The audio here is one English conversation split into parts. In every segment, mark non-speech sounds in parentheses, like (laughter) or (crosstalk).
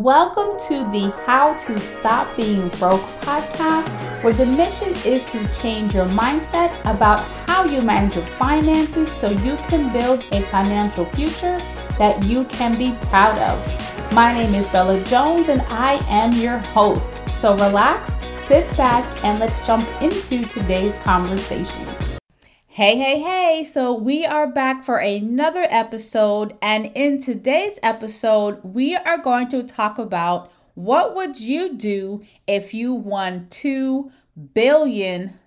Welcome to the How to Stop Being Broke podcast, where the mission is to change your mindset about how you manage your finances so you can build a financial future that you can be proud of. My name is Bella Jones and I am your host. So relax, sit back, and let's jump into today's conversation. Hey, hey, hey. So we are back for another episode. And in today's episode, we are going to talk about what would you do if you won $2 billion?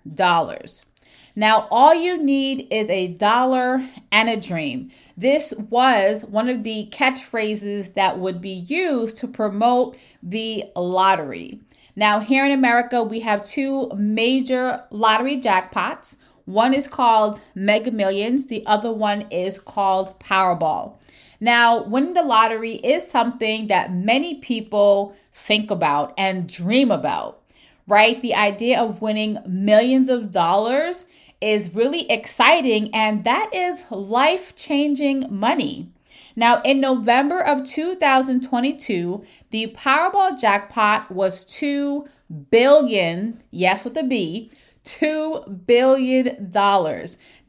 Now, all you need is a dollar and a dream. This was one of the catchphrases that would be used to promote the lottery. Now, here in America, we have two major lottery jackpots. One is called Mega Millions, the other one is called Powerball. Now, winning the lottery is something that many people think about and dream about, right? The idea of winning millions of dollars is really exciting, and that is life changing money. Now, in November of 2022, the Powerball jackpot was 2 billion, yes, with a B, $2 billion.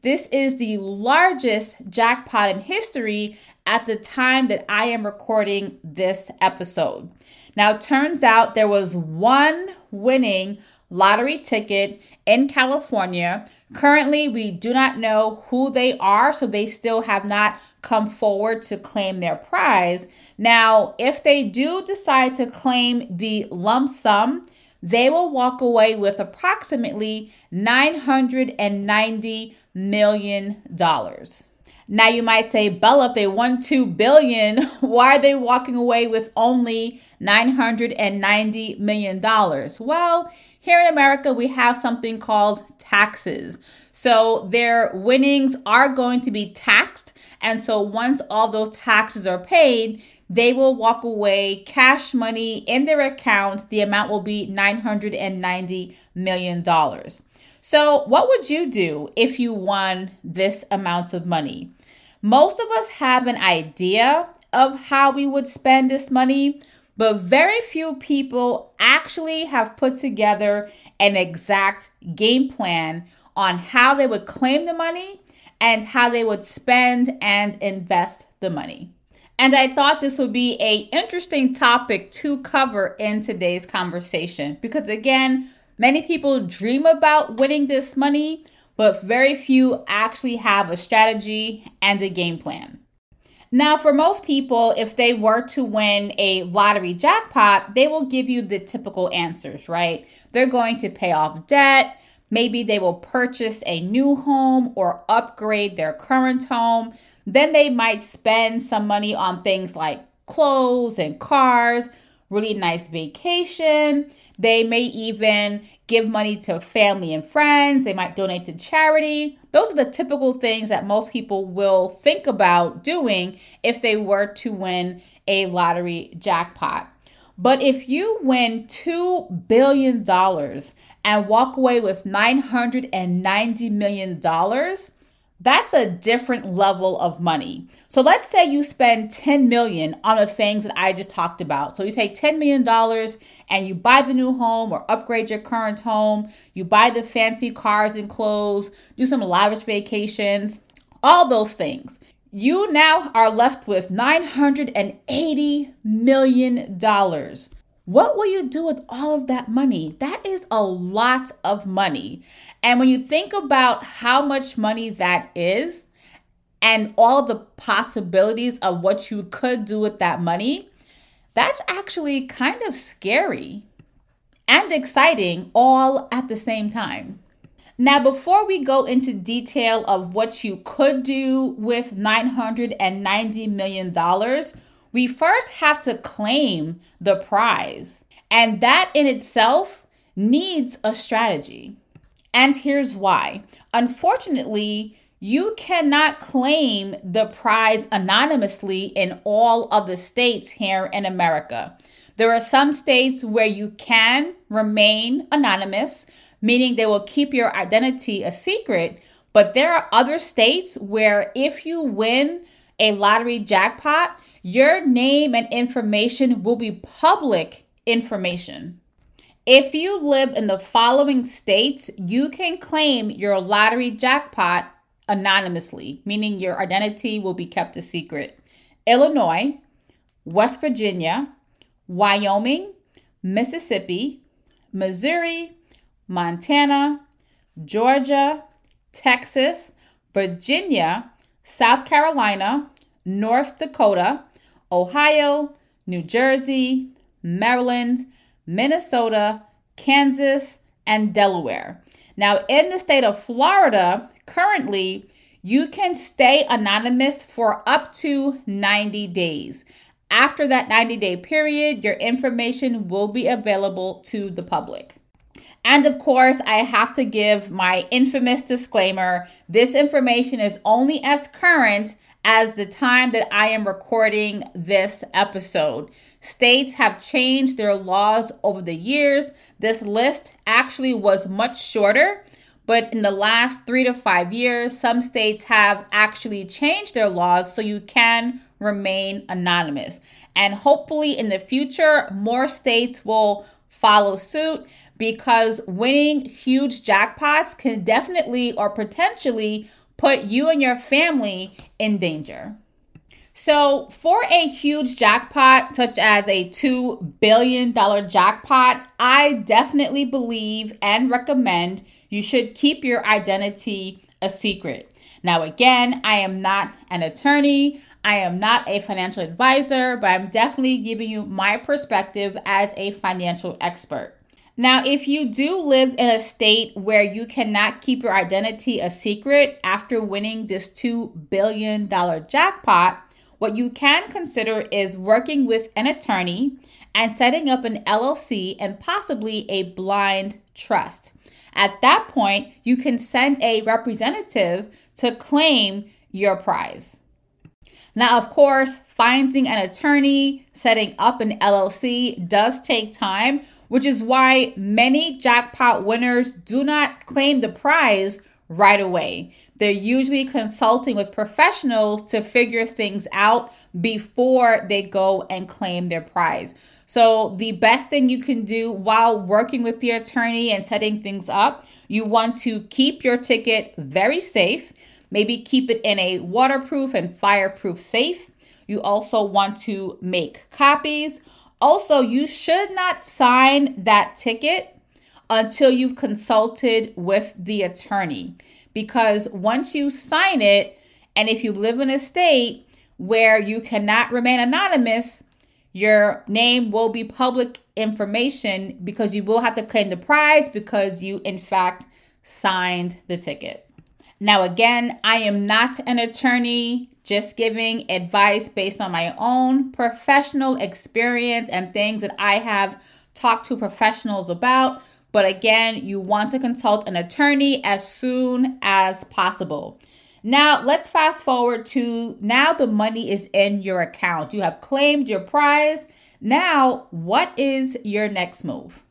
This is the largest jackpot in history at the time that I am recording this episode. Now, turns out there was one winning lottery ticket in California. Currently, we do not know who they are, so they still have not come forward to claim their prize. Now, if they do decide to claim the lump sum, they will walk away with approximately $990 million. Now you might say, Bella, if they won 2 billion, (laughs) why are they walking away with only $990 million? Well, here in America, we have something called taxes. So their winnings are going to be taxed. And so once all those taxes are paid, they will walk away cash money in their account. The amount will be $990 million. So, what would you do if you won this amount of money? Most of us have an idea of how we would spend this money, but very few people actually have put together an exact game plan on how they would claim the money and how they would spend and invest the money. And I thought this would be a interesting topic to cover in today's conversation because again, many people dream about winning this money, but very few actually have a strategy and a game plan. Now, for most people, if they were to win a lottery jackpot, they will give you the typical answers, right? They're going to pay off debt. Maybe they will purchase a new home or upgrade their current home. Then they might spend some money on things like clothes and cars, really nice vacation. They may even give money to family and friends. They might donate to charity. Those are the typical things that most people will think about doing if they were to win a lottery jackpot. But if you win $2 billion and walk away with $990 million, that's a different level of money. So let's say you spend 10 million on the things that I just talked about. So you take 10 million dollars and you buy the new home or upgrade your current home, you buy the fancy cars and clothes, do some lavish vacations, all those things. You now are left with 980 million dollars. What will you do with all of that money? That is a lot of money. And when you think about how much money that is and all the possibilities of what you could do with that money, that's actually kind of scary and exciting all at the same time. Now, before we go into detail of what you could do with $990 million, we first have to claim the prize. And that in itself needs a strategy. And here's why. Unfortunately, you cannot claim the prize anonymously in all of the states here in America. There are some states where you can remain anonymous, meaning they will keep your identity a secret. But there are other states where if you win a lottery jackpot, your name and information will be public information. If you live in the following states, you can claim your lottery jackpot anonymously, meaning your identity will be kept a secret. Illinois, West Virginia, Wyoming, Mississippi, Missouri, Montana, Georgia, Texas, Virginia, South Carolina, North Dakota, Ohio, New Jersey, Maryland, Minnesota, Kansas, and Delaware. Now, in the state of Florida, currently, you can stay anonymous for up to 90 days. After that 90 day period, your information will be available to the public. And of course, I have to give my infamous disclaimer this information is only as current as the time that I am recording this episode. States have changed their laws over the years. This list actually was much shorter, but in the last three to five years, some states have actually changed their laws so you can remain anonymous. And hopefully, in the future, more states will follow suit because winning huge jackpots can definitely or potentially put you and your family in danger. So, for a huge jackpot, such as a $2 billion jackpot, I definitely believe and recommend you should keep your identity a secret. Now, again, I am not an attorney, I am not a financial advisor, but I'm definitely giving you my perspective as a financial expert. Now, if you do live in a state where you cannot keep your identity a secret after winning this $2 billion jackpot, what you can consider is working with an attorney and setting up an LLC and possibly a blind trust. At that point, you can send a representative to claim your prize. Now, of course, finding an attorney, setting up an LLC does take time, which is why many jackpot winners do not claim the prize right away. They're usually consulting with professionals to figure things out before they go and claim their prize. So, the best thing you can do while working with the attorney and setting things up, you want to keep your ticket very safe. Maybe keep it in a waterproof and fireproof safe. You also want to make copies also, you should not sign that ticket until you've consulted with the attorney because once you sign it, and if you live in a state where you cannot remain anonymous, your name will be public information because you will have to claim the prize because you, in fact, signed the ticket. Now, again, I am not an attorney, just giving advice based on my own professional experience and things that I have talked to professionals about. But again, you want to consult an attorney as soon as possible. Now, let's fast forward to now the money is in your account. You have claimed your prize. Now, what is your next move?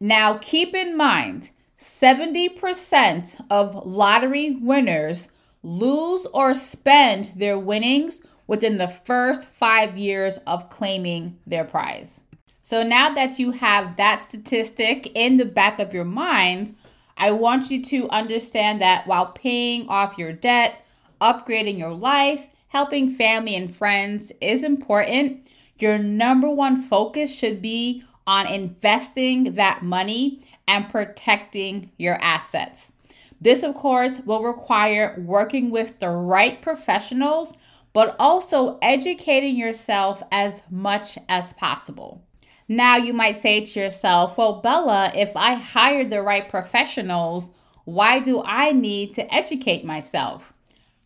Now, keep in mind, 70% of lottery winners lose or spend their winnings within the first five years of claiming their prize. So now that you have that statistic in the back of your mind, I want you to understand that while paying off your debt, upgrading your life, helping family and friends is important, your number one focus should be on investing that money and protecting your assets. This, of course, will require working with the right professionals, but also educating yourself as much as possible. Now, you might say to yourself, well, Bella, if I hire the right professionals, why do I need to educate myself?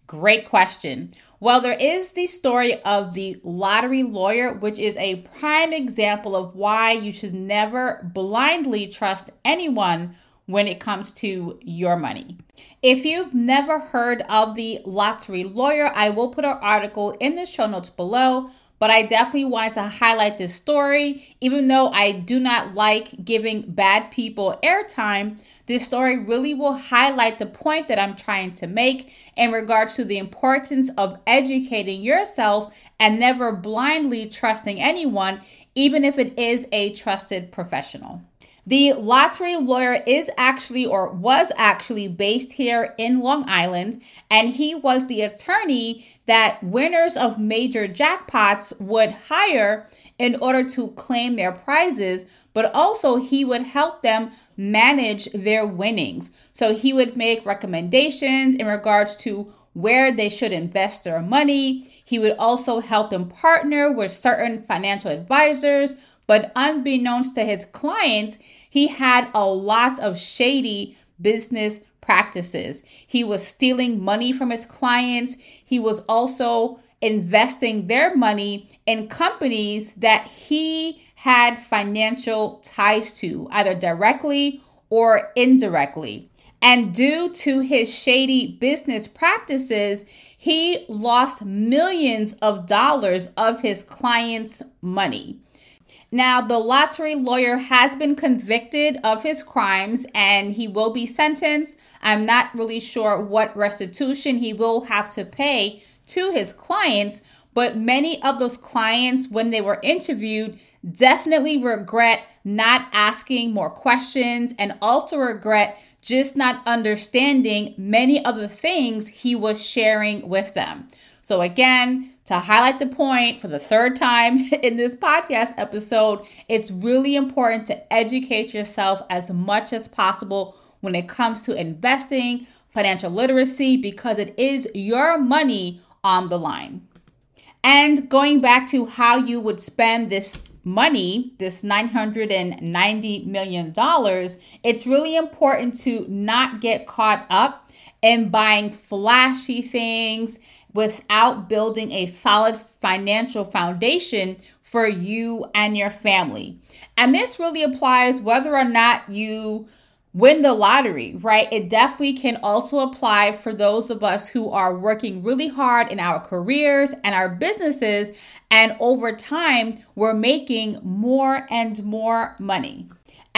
Great question. Well, there is the story of the lottery lawyer, which is a prime example of why you should never blindly trust anyone when it comes to your money. If you've never heard of the lottery lawyer, I will put an article in the show notes below. But I definitely wanted to highlight this story. Even though I do not like giving bad people airtime, this story really will highlight the point that I'm trying to make in regards to the importance of educating yourself and never blindly trusting anyone, even if it is a trusted professional. The lottery lawyer is actually or was actually based here in Long Island, and he was the attorney that winners of major jackpots would hire in order to claim their prizes, but also he would help them manage their winnings. So he would make recommendations in regards to where they should invest their money. He would also help them partner with certain financial advisors, but unbeknownst to his clients, he had a lot of shady business practices. He was stealing money from his clients. He was also investing their money in companies that he had financial ties to, either directly or indirectly. And due to his shady business practices, he lost millions of dollars of his clients' money. Now, the lottery lawyer has been convicted of his crimes and he will be sentenced. I'm not really sure what restitution he will have to pay to his clients, but many of those clients, when they were interviewed, definitely regret not asking more questions and also regret just not understanding many of the things he was sharing with them. So, again, to highlight the point for the third time (laughs) in this podcast episode, it's really important to educate yourself as much as possible when it comes to investing, financial literacy, because it is your money on the line. And going back to how you would spend this money, this $990 million, it's really important to not get caught up in buying flashy things without building a solid financial foundation for you and your family. And this really applies whether or not you win the lottery, right? It definitely can also apply for those of us who are working really hard in our careers and our businesses. And over time, we're making more and more money.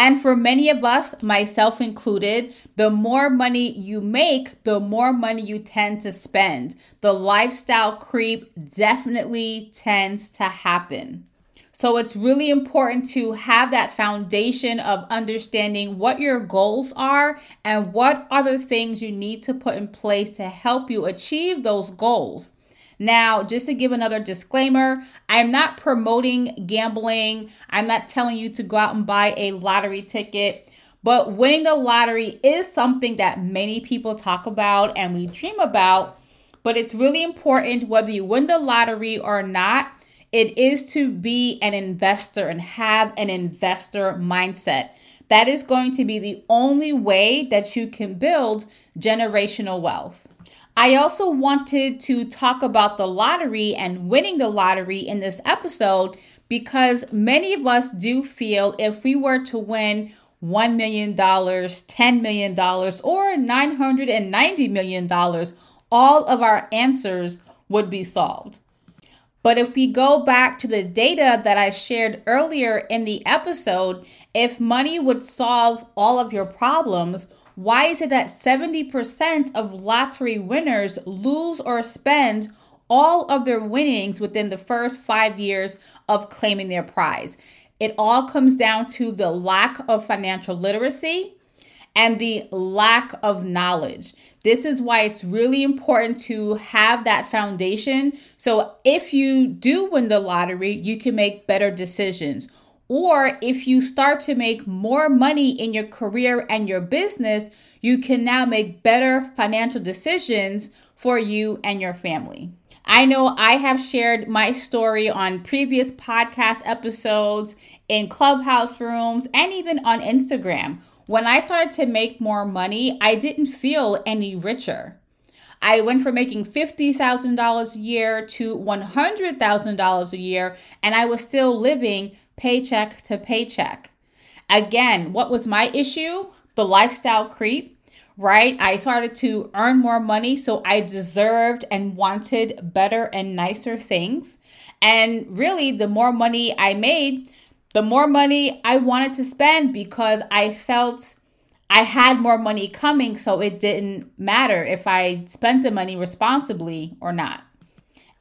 And for many of us, myself included, the more money you make, the more money you tend to spend. The lifestyle creep definitely tends to happen. So it's really important to have that foundation of understanding what your goals are and what other things you need to put in place to help you achieve those goals. Now, just to give another disclaimer, I'm not promoting gambling. I'm not telling you to go out and buy a lottery ticket. But winning the lottery is something that many people talk about and we dream about. But it's really important whether you win the lottery or not, it is to be an investor and have an investor mindset. That is going to be the only way that you can build generational wealth. I also wanted to talk about the lottery and winning the lottery in this episode because many of us do feel if we were to win $1 million, $10 million, or $990 million, all of our answers would be solved. But if we go back to the data that I shared earlier in the episode, if money would solve all of your problems, why is it that 70% of lottery winners lose or spend all of their winnings within the first five years of claiming their prize? It all comes down to the lack of financial literacy and the lack of knowledge. This is why it's really important to have that foundation. So, if you do win the lottery, you can make better decisions or if you start to make more money in your career and your business, you can now make better financial decisions for you and your family. I know I have shared my story on previous podcast episodes, in clubhouse rooms, and even on Instagram. When I started to make more money, I didn't feel any richer. I went from making $50,000 a year to $100,000 a year, and I was still living paycheck to paycheck. Again, what was my issue? The lifestyle creep, right? I started to earn more money, so I deserved and wanted better and nicer things. And really, the more money I made, the more money I wanted to spend because I felt I had more money coming, so it didn't matter if I spent the money responsibly or not.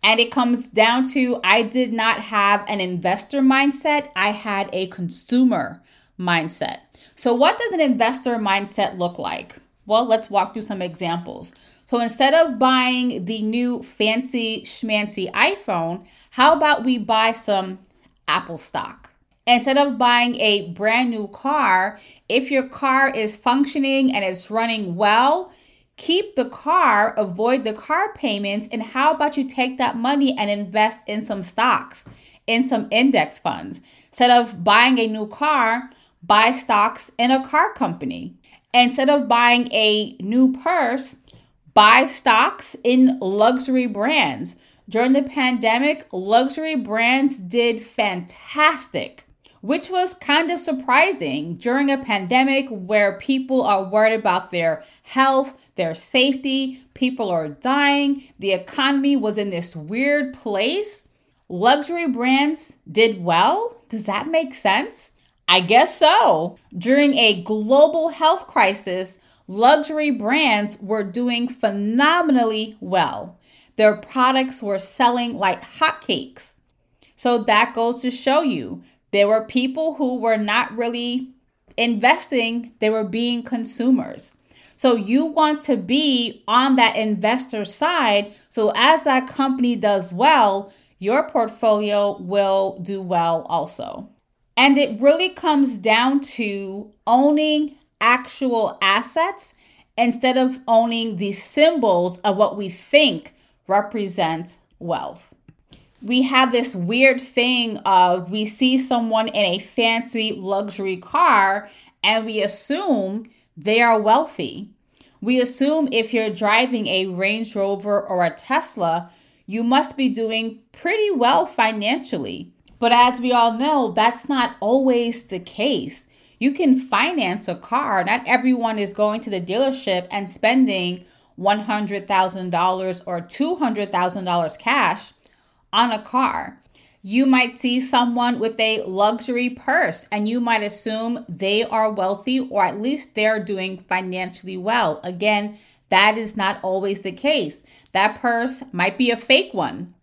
And it comes down to I did not have an investor mindset, I had a consumer mindset. So, what does an investor mindset look like? Well, let's walk through some examples. So, instead of buying the new fancy schmancy iPhone, how about we buy some Apple stock? Instead of buying a brand new car, if your car is functioning and it's running well, keep the car, avoid the car payments, and how about you take that money and invest in some stocks, in some index funds? Instead of buying a new car, buy stocks in a car company. Instead of buying a new purse, buy stocks in luxury brands. During the pandemic, luxury brands did fantastic which was kind of surprising during a pandemic where people are worried about their health, their safety, people are dying, the economy was in this weird place. Luxury brands did well. Does that make sense? I guess so. During a global health crisis, luxury brands were doing phenomenally well. Their products were selling like hotcakes. So that goes to show you there were people who were not really investing, they were being consumers. So you want to be on that investor side. So as that company does well, your portfolio will do well also. And it really comes down to owning actual assets instead of owning the symbols of what we think represents wealth we have this weird thing of we see someone in a fancy luxury car and we assume they are wealthy. We assume if you're driving a Range Rover or a Tesla, you must be doing pretty well financially. But as we all know, that's not always the case. You can finance a car. Not everyone is going to the dealership and spending $100,000 or $200,000 cash on a car. You might see someone with a luxury purse and you might assume they are wealthy or at least they're doing financially well. Again, that is not always the case. That purse might be a fake one,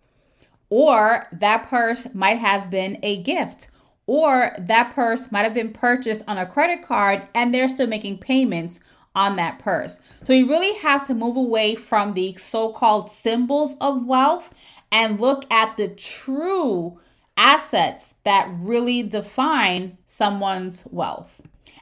or that purse might have been a gift, or that purse might have been purchased on a credit card and they're still making payments on that purse. So we really have to move away from the so called symbols of wealth and look at the true assets that really define someone's wealth.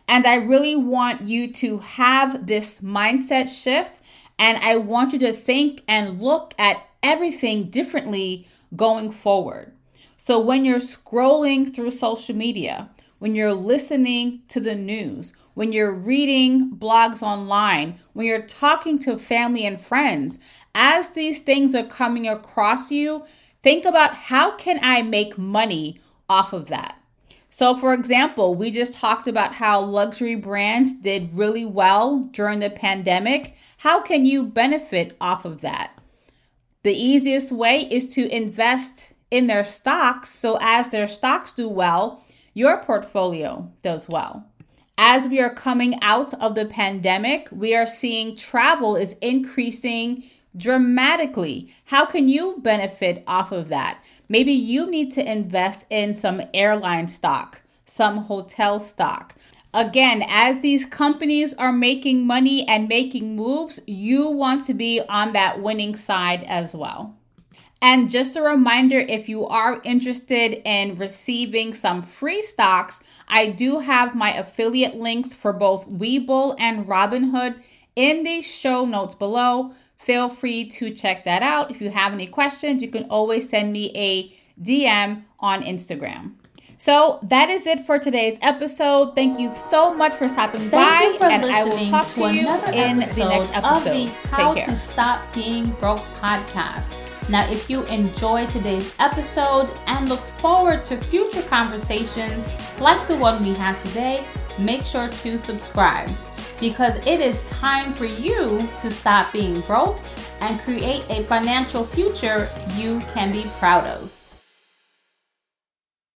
And I really want you to have this mindset shift. And I want you to think and look at everything differently going forward. So when you're scrolling through social media, when you're listening to the news, when you're reading blogs online, when you're talking to family and friends, as these things are coming across you, think about how can I make money off of that? So, for example, we just talked about how luxury brands did really well during the pandemic. How can you benefit off of that? The easiest way is to invest in their stocks. So, as their stocks do well, your portfolio does well. As we are coming out of the pandemic, we are seeing travel is increasing dramatically. How can you benefit off of that? Maybe you need to invest in some airline stock, some hotel stock. Again, as these companies are making money and making moves, you want to be on that winning side as well. And just a reminder if you are interested in receiving some free stocks, I do have my affiliate links for both Webull and Robinhood in the show notes below feel free to check that out. If you have any questions, you can always send me a DM on Instagram. So that is it for today's episode. Thank you so much for stopping Thank by, and I will talk to, to you in the next episode. Of the How Take care. to Stop Being Broke podcast. Now, if you enjoyed today's episode and look forward to future conversations like the one we had today, make sure to subscribe. because it is time for you to stop being broke and create a financial future you can be proud of.